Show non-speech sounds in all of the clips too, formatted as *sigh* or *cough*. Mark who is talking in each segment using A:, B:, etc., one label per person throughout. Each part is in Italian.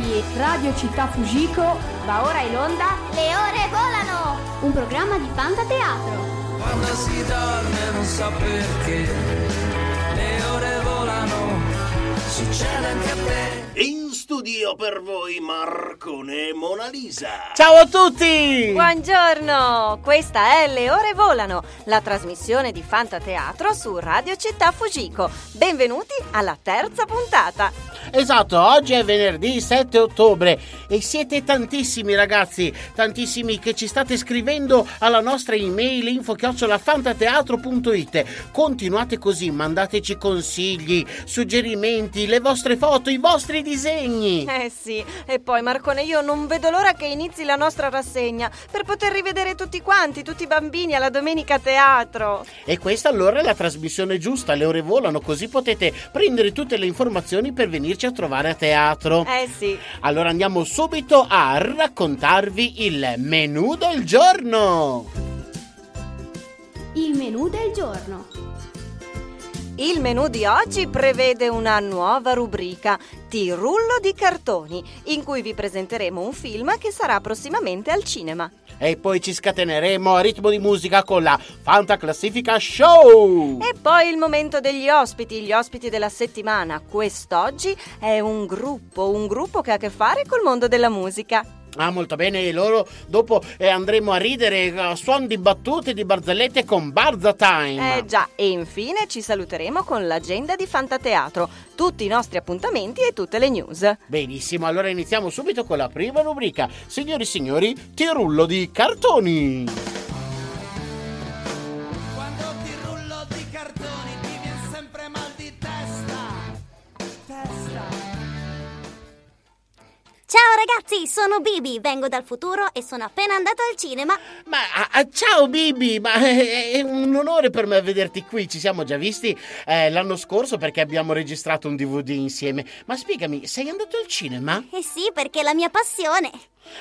A: di Radio Città Fujiko va ora in onda
B: Le ore volano!
A: un programma di Fantateatro.
C: Quando si dorme non so perché le ore volano, succede anche a te.
D: In studio per voi Marcone e Mona Lisa.
E: Ciao a tutti!
F: Buongiorno, questa è Le Ore Volano, la trasmissione di Fantateatro su Radio Città Fujiko. Benvenuti alla terza puntata.
E: Esatto, oggi è venerdì 7 ottobre e siete tantissimi ragazzi, tantissimi che ci state scrivendo alla nostra email info-fantateatro.it. Continuate così, mandateci consigli, suggerimenti, le vostre foto, i vostri disegni.
F: Eh sì, e poi Marcone, io non vedo l'ora che inizi la nostra rassegna per poter rivedere tutti quanti, tutti i bambini alla domenica teatro.
E: E questa allora è la trasmissione giusta, le ore volano, così potete prendere tutte le informazioni per venirci a trovare a teatro.
F: Eh sì.
E: Allora andiamo subito a raccontarvi il menù del giorno.
A: Il menù del giorno.
F: Il menù di oggi prevede una nuova rubrica, Ti rullo di cartoni, in cui vi presenteremo un film che sarà prossimamente al cinema.
E: E poi ci scateneremo a ritmo di musica con la Fanta Classifica Show.
F: E poi il momento degli ospiti, gli ospiti della settimana. Quest'oggi è un gruppo, un gruppo che ha a che fare col mondo della musica.
E: Ah, molto bene, e loro dopo eh, andremo a ridere a suon di battute e di barzellette con Barza Time.
F: Eh già, e infine ci saluteremo con l'agenda di Fantateatro, tutti i nostri appuntamenti e tutte le news.
E: Benissimo, allora iniziamo subito con la prima rubrica. Signori e signori, ti rullo di cartoni.
B: Ragazzi, sono Bibi, vengo dal futuro e sono appena andato al cinema.
E: Ma ah, ah, ciao Bibi, ma è, è un onore per me vederti qui. Ci siamo già visti eh, l'anno scorso perché abbiamo registrato un DVD insieme. Ma spiegami, sei andato al cinema?
B: Eh sì, perché è la mia passione.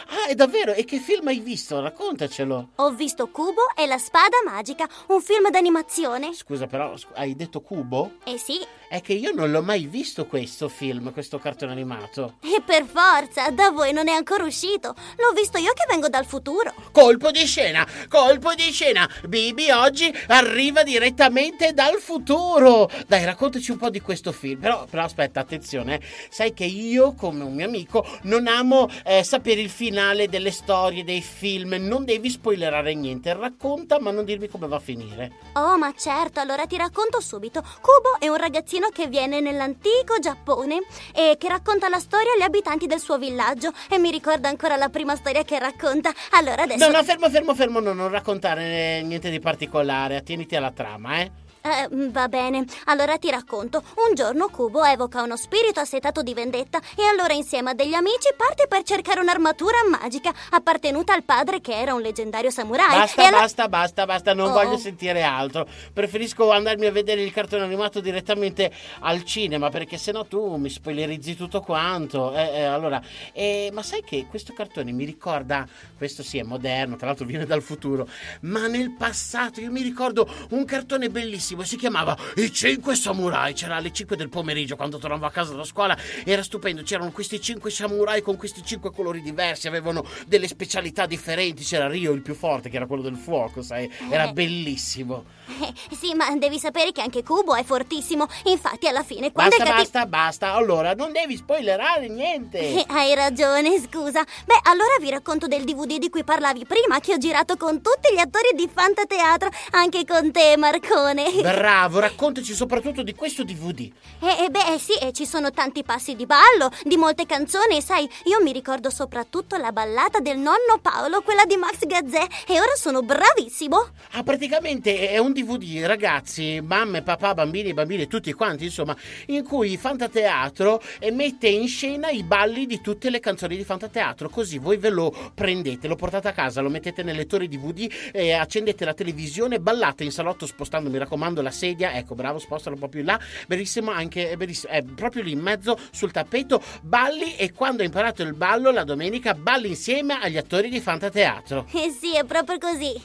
E: Ah, è davvero? E che film hai visto? Raccontacelo.
B: Ho visto Cubo e la spada magica, un film d'animazione.
E: Scusa, però hai detto Cubo?
B: Eh sì,
E: È che io non l'ho mai visto questo film, questo cartone animato.
B: e per forza, da voi non è ancora uscito. L'ho visto io che vengo dal futuro.
E: Colpo di scena, colpo di scena. Bibi oggi arriva direttamente dal futuro. Dai, raccontaci un po' di questo film. Però, però aspetta, attenzione. eh. Sai che io, come un mio amico, non amo eh, sapere il finale delle storie, dei film. Non devi spoilerare niente. Racconta, ma non dirmi come va a finire.
B: Oh, ma certo, allora ti racconto subito. Cubo è un ragazzino che viene nell'antico Giappone e che racconta la storia agli abitanti del suo villaggio. E mi ricorda ancora la prima storia che racconta. Allora adesso.
E: No, no, fermo, fermo, fermo. No, non raccontare eh, niente di particolare. Attieniti alla trama, eh.
B: Eh, va bene, allora ti racconto. Un giorno Kubo evoca uno spirito assetato di vendetta e allora insieme a degli amici parte per cercare un'armatura magica appartenuta al padre che era un leggendario samurai.
E: Basta,
B: allo-
E: basta, basta, basta, non
B: Oh.
E: voglio sentire altro. Preferisco andarmi a vedere il cartone animato direttamente al cinema perché sennò tu mi spoilerizzi tutto quanto. Eh, eh, allora, eh, ma sai che questo cartone mi ricorda, questo sì è moderno, tra l'altro viene dal futuro, ma nel passato io mi ricordo un cartone bellissimo, si chiamava I Cinque Samurai, c'era alle 5 del pomeriggio quando tornavo a casa da scuola, era stupendo, c'erano questi cinque samurai con questi cinque colori diversi, avevano delle specialità differenti, c'era Rio il più forte che era quello del fuoco, sai, era
B: Eh.
E: bellissimo.
B: Eh, sì, ma devi sapere che anche Kubo è fortissimo. Infatti, alla fine, quando
E: Basta,
B: è cattivo.
E: basta, basta, allora non devi spoilerare niente.
B: Eh, Hai ragione, scusa. Beh, allora vi racconto del DVD di cui parlavi prima, che ho girato con tutti gli attori di Fantateatro, anche con te, Marcone.
E: Bravo, raccontaci soprattutto di questo DVD.
B: E, e beh, sì, e ci sono tanti passi di ballo, di molte canzoni, e sai, io mi ricordo soprattutto la ballata del nonno Paolo, quella di Max Gazzè, e ora sono bravissimo.
E: Ah, praticamente è un DVD, ragazzi, mamme, papà, bambini, bambine, tutti quanti, insomma, in cui Fantateatro eh, mette in scena i balli di tutte le canzoni di Fantateatro, così voi ve lo prendete, lo portate a casa, lo mettete nel lettore DVD, eh, accendete la televisione, ballate in salotto spostando, mi raccomando, quando la sedia, ecco, bravo, spostala un po' più in là, bellissimo anche, è bellissimo, è proprio lì in mezzo sul tappeto, balli e quando hai imparato il ballo la domenica balli insieme agli attori di Fantateatro.
B: Eh sì, è proprio così.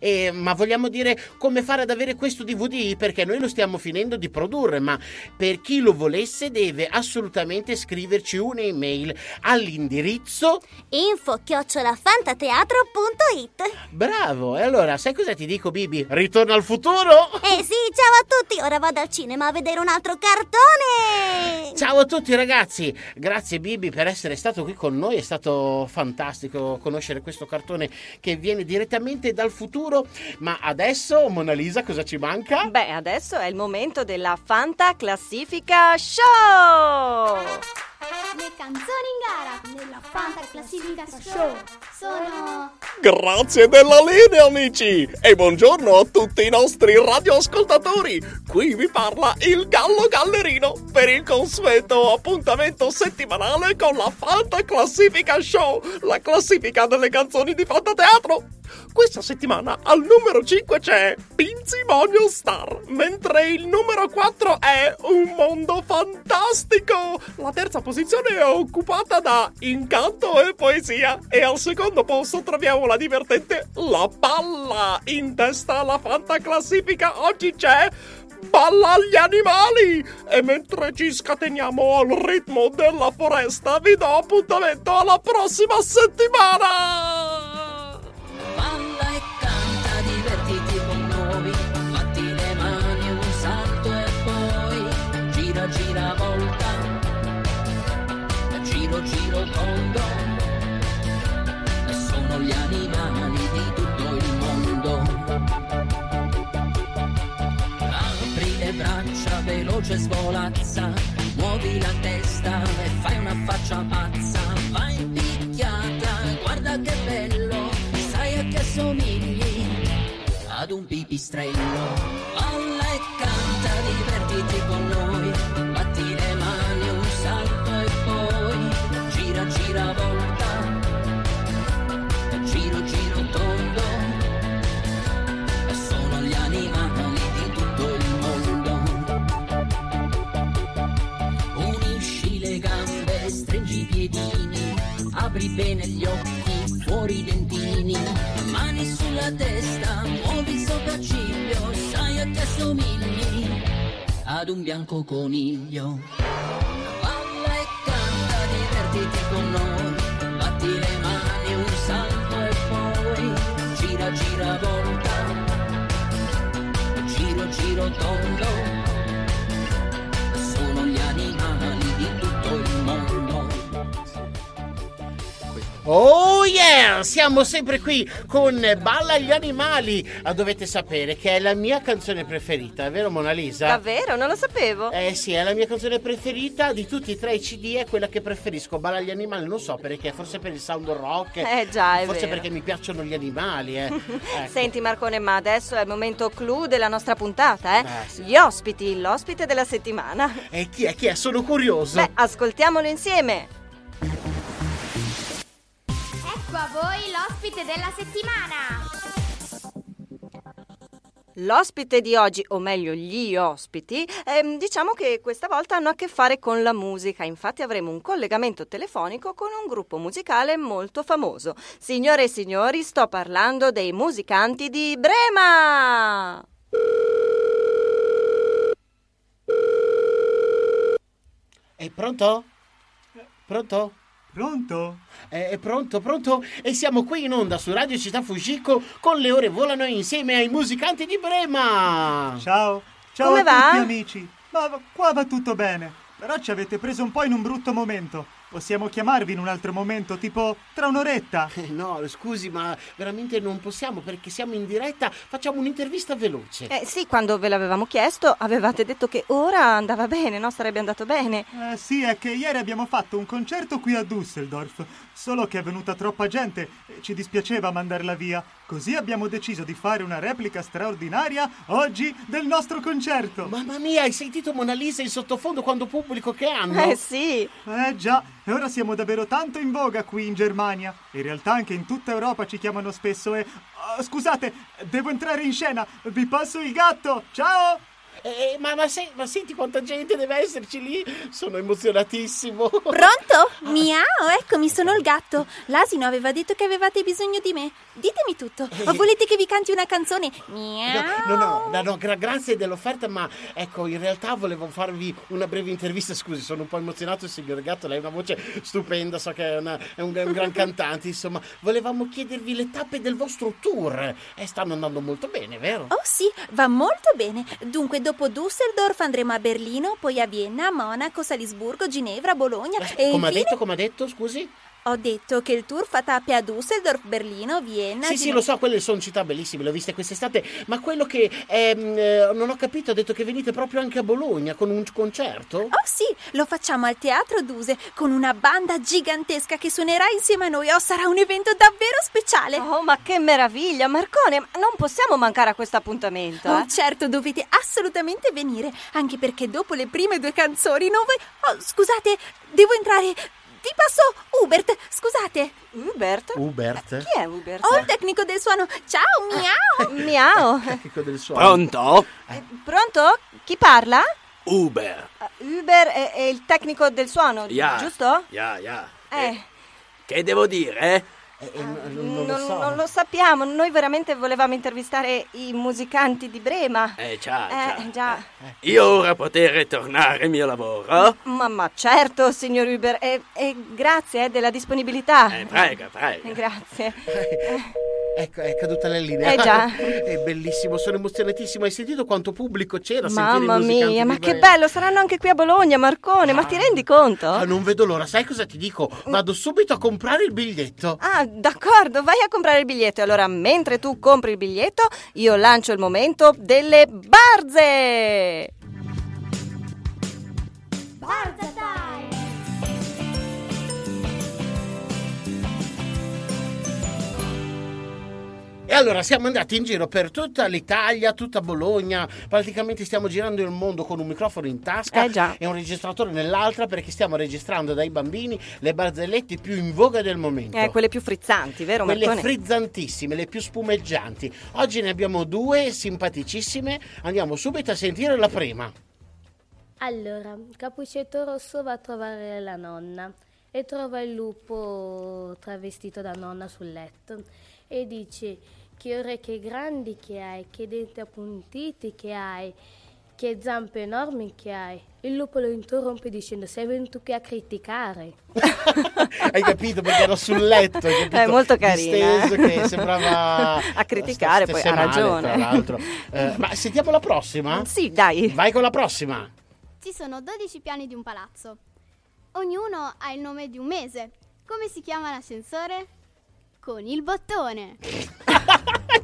E: E, ma vogliamo dire come fare ad avere questo DVD? Perché noi lo stiamo finendo di produrre, ma per chi lo volesse deve assolutamente scriverci un'email all'indirizzo.
B: Info chiocciolafantateatro.it
E: Bravo! E allora, sai cosa ti dico, Bibi? Ritorno al futuro!
B: Eh sì, ciao a tutti! Ora vado al cinema a vedere un altro cartone!
E: Ciao a tutti ragazzi, grazie Bibi per essere stato qui con noi, è stato fantastico conoscere questo cartone che viene direttamente dal futuro, ma adesso Mona Lisa cosa ci manca?
F: Beh, adesso è il momento della Fanta Classifica Show!
A: Le canzoni in gara nella Fanta Classifica Show sono
G: Grazie della linea amici e buongiorno a tutti i nostri radioascoltatori. Qui vi parla il Gallo Gallerino per il consueto appuntamento settimanale con la Fanta Classifica Show, la classifica delle canzoni di Fantateatro. Questa settimana al numero 5 c'è Pinzimonio Star, mentre il numero 4 è Un mondo fantastico. La terza posizione è occupata da Incanto e Poesia e al secondo posto troviamo la divertente La Palla. In testa alla Fanta Classifica oggi c'è Balla agli animali! E mentre ci scateniamo al ritmo della foresta, vi do appuntamento alla prossima settimana!
C: Giro, giro, tondo. Sono gli animali di tutto il mondo. Apri le braccia, veloce svolazza, muovi la testa e fai una faccia pazza. Vai picchiata, guarda che bello, sai a che somigli ad un pipistrello. Bianco coniglio. Balla e canta, divertiti con noi, batti le mani, un salto e poi gira, gira, volta, giro, giro, tondo.
E: Oh yeah! Siamo sempre qui con Balla agli animali. Ah, dovete sapere che è la mia canzone preferita, è vero Mona Lisa?
F: Davvero? Non lo sapevo.
E: Eh sì, è la mia canzone preferita di tutti e tre i CD, è quella che preferisco. Balla agli animali, non so perché, forse per il sound rock.
F: Eh già, è
E: Forse
F: vero.
E: perché mi piacciono gli animali, eh. *laughs* Ecco.
F: Senti Marcone, ma adesso è il momento clou della nostra puntata, eh?
E: Eh, sì.
F: Gli ospiti, l'ospite della settimana.
E: E chi è? Chi è? Sono curioso.
F: Beh, ascoltiamolo insieme.
A: Ecco a voi l'ospite della settimana.
F: L'ospite di oggi, o meglio gli ospiti, ehm, diciamo che questa volta hanno a che fare con la musica. Infatti avremo un collegamento telefonico con un gruppo musicale molto famoso. Signore e signori, sto parlando dei musicanti di Brema!
E: È pronto? Pronto?
H: Pronto?
E: Eh, È pronto, pronto? E siamo qui in onda su Radio Città Fujiko con Le Ore Volano insieme ai musicanti di Brema.
H: Ciao. Ciao
F: Come
H: a
F: va?
H: tutti amici. Ma qua va tutto bene. Però ci avete preso un po' in un brutto momento. Possiamo chiamarvi in un altro momento, tipo tra un'oretta.
E: Eh, No, scusi, ma veramente non possiamo perché siamo in diretta. Facciamo un'intervista veloce.
F: Eh sì, quando ve l'avevamo chiesto avevate detto che ora andava bene, no? Sarebbe andato bene.
H: Eh, sì, è che ieri abbiamo fatto un concerto qui a Düsseldorf. Solo che è venuta troppa gente e ci dispiaceva mandarla via. Così abbiamo deciso di fare una replica straordinaria oggi del nostro concerto.
E: Mamma mia, hai sentito Mona Lisa in sottofondo quando pubblico che hanno?
F: Eh sì.
H: Eh già, e ora siamo davvero tanto in voga qui in Germania. In realtà anche in tutta Europa ci chiamano spesso e... Ah, scusate, devo entrare in scena. Vi passo il gatto. Ciao!
E: Eh, ma, ma, se- ma senti quanta gente deve esserci lì? Sono emozionatissimo.
I: Pronto? *laughs* Miau, eccomi, sono il gatto. L'asino aveva detto che avevate bisogno di me. Ditemi tutto. O volete che vi canti una canzone? Miau.
E: No, no, no, no, gra- grazie dell'offerta, ma ecco, in realtà volevo farvi una breve intervista. Scusi, sono un po' emozionato, il signor Gatto. Lei ha una voce stupenda, so che è, una- è un, è un gran *laughs* cantante. Insomma, volevamo chiedervi le tappe del vostro tour. E stanno andando molto bene, vero?
I: Oh sì, va molto bene. Dunque, dopo Düsseldorf andremo a Berlino, poi a Vienna, Monaco, Salisburgo, Ginevra, Bologna e
E: come ha
I: infine...
E: detto, come ha detto, scusi?
I: Ho detto che il tour fa tappe a Düsseldorf, Berlino, Vienna...
E: Sì, sì,
I: Ginevra-
E: lo so, quelle sono città bellissime, le ho viste quest'estate, ma quello che ehm, eh, non ho capito, ha detto che venite proprio anche a Bologna con un concerto?
I: Oh sì, lo facciamo al Teatro Duse con una banda gigantesca che suonerà insieme a noi. Oh, sarà un evento davvero speciale.
F: Oh, ma che meraviglia, Marcone! ma Non possiamo mancare a questo appuntamento.
I: Oh,
F: eh.
I: certo, dovete assolutamente venire, anche perché dopo le prime due canzoni non voi... Oh, scusate, devo entrare... Vi passo Hubert, scusate.
F: Hubert?
E: Hubert?
F: Chi è Hubert?
I: Ho il tecnico del suono. Ciao, miau. *laughs*
F: Miau.
E: Tecnico del suono.
G: Pronto?
F: Eh, Pronto? Chi parla?
G: Uber.
F: Uh, Uber è, è il tecnico del suono,
G: Ja.
F: giusto?
G: Ja, ja.
F: Eh,
G: Che devo dire?
E: Eh, eh, non, lo so.
F: non lo sappiamo, noi veramente volevamo intervistare i musicanti di Brema.
G: Eh già, già.
F: Eh, già.
G: Io ora poter tornare al mio lavoro?
F: Ma, ma certo, signor Uber, e, e grazie eh, della disponibilità.
G: Eh, prego, prego.
F: Grazie. *laughs*
E: Ecco, è caduta la linea.
F: Eh, già. *laughs*
E: è bellissimo, sono emozionatissimo. Hai sentito quanto pubblico c'era?
F: Mamma mia, ma che bello, saranno anche qui a Bologna, Marcone, ma ti rendi conto?
E: Ah, non vedo l'ora, sai cosa ti dico? Vado subito a comprare il biglietto.
F: Ah, d'accordo, vai a comprare il biglietto. E allora, mentre tu compri il biglietto, io lancio il momento delle barze.
E: Allora siamo andati in giro per tutta l'Italia, tutta Bologna, praticamente stiamo girando il mondo con un microfono in tasca
F: Eh,
E: e un registratore nell'altra perché stiamo registrando dai bambini le barzellette più in voga del momento.
F: Eh, quelle più frizzanti, vero
E: Quelle
F: Marcone?
E: frizzantissime, le più spumeggianti. Oggi ne abbiamo due simpaticissime. Andiamo subito a sentire la prima.
J: Allora, Capuccetto Rosso va a trovare la nonna e trova il lupo travestito da nonna sul letto e dice che orecchie grandi che hai, che denti appuntiti che hai, che zampe enormi che hai. Il lupo lo interrompe dicendo sei venuto qui a criticare. *laughs*
E: Hai capito perché ero sul letto?
F: È molto carina,
E: Disteso
F: eh.
E: che sembrava
F: A criticare, poi ha
E: male,
F: ragione.
E: Tra l'altro. Eh, ma sentiamo la prossima?
F: Sì, dai.
E: Vai con la prossima.
A: Ci sono 12 piani di un palazzo. Ognuno ha il nome di un mese. Come si chiama l'ascensore? Con il bottone. *laughs*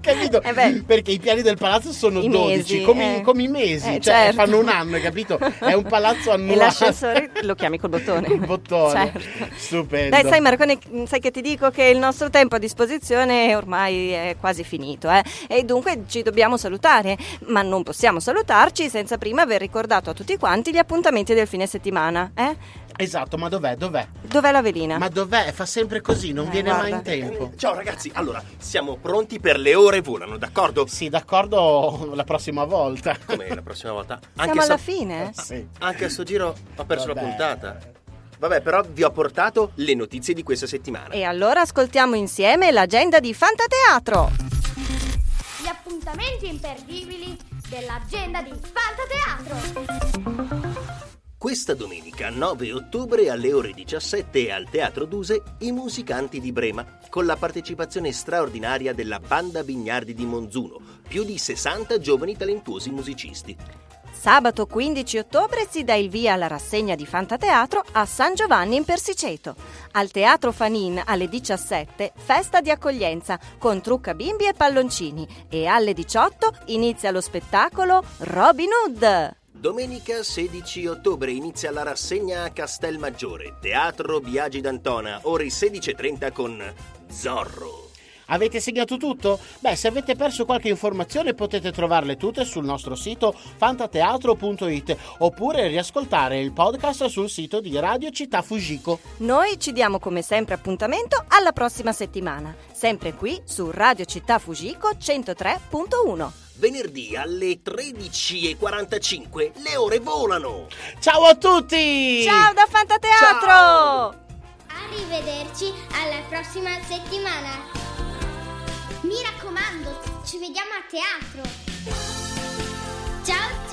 E: Capito?
F: Eh.
E: Perché i piani del palazzo sono
F: I
E: 12,
F: mesi,
E: come,
F: eh.
E: come i mesi,
F: Eh,
E: cioè
F: certo.
E: fanno un anno, hai capito? È un palazzo *laughs*
F: E
E: annuale.
F: l'ascensore lo chiami col bottone.
E: Il bottone.
F: Certo.
E: Stupendo.
F: Dai, sai Marcone, sai che ti dico che il nostro tempo a disposizione ormai è quasi finito, eh? E dunque ci dobbiamo salutare, ma non possiamo salutarci senza prima aver ricordato a tutti quanti gli appuntamenti del fine settimana, eh?
E: Esatto, ma dov'è? Dov'è?
F: Dov'è la velina?
E: Ma dov'è? Fa sempre così, non
F: Eh,
E: viene mai
F: guarda.
E: in tempo.
D: Ciao ragazzi, allora, siamo pronti per le ore volano, d'accordo?
E: Sì, d'accordo *laughs* la prossima volta.
D: Come la prossima volta?
F: Siamo alla fine?
E: Sì.
D: Anche a sto giro ho perso
E: Vabbè.
D: la puntata. Vabbè, però vi ho portato le notizie di questa settimana.
F: E allora ascoltiamo insieme l'agenda di Fantateatro.
A: Gli appuntamenti imperdibili dell'agenda di Fantateatro.
D: Questa domenica 9 ottobre alle ore 17 al Teatro Duse i musicanti di Brema con la partecipazione straordinaria della Banda Bignardi di Monzuno, più di 60 giovani talentuosi musicisti.
F: Sabato 15 ottobre si dà il via alla rassegna di Fantateatro a San Giovanni in Persiceto. Al Teatro Fanin alle 17 festa di accoglienza con trucca bimbi e palloncini e alle 18 inizia lo spettacolo Robin Hood.
D: Domenica 16 ottobre inizia la rassegna a Castelmaggiore, Teatro Biagi d'Antona, ore 16.30 con Zorro.
E: Avete segnato tutto? Beh, se avete perso qualche informazione potete trovarle tutte sul nostro sito fantateatro.it oppure riascoltare il podcast sul sito di Radio Città Fujiko.
F: Noi ci diamo come sempre appuntamento alla prossima settimana, sempre qui su Radio Città Fujiko 103.1.
D: Venerdì alle 13.45 le ore volano.
E: Ciao a tutti!
F: Ciao da Fantateatro!
K: Arrivederci alla prossima settimana. Mi raccomando, ci vediamo a teatro. Ciao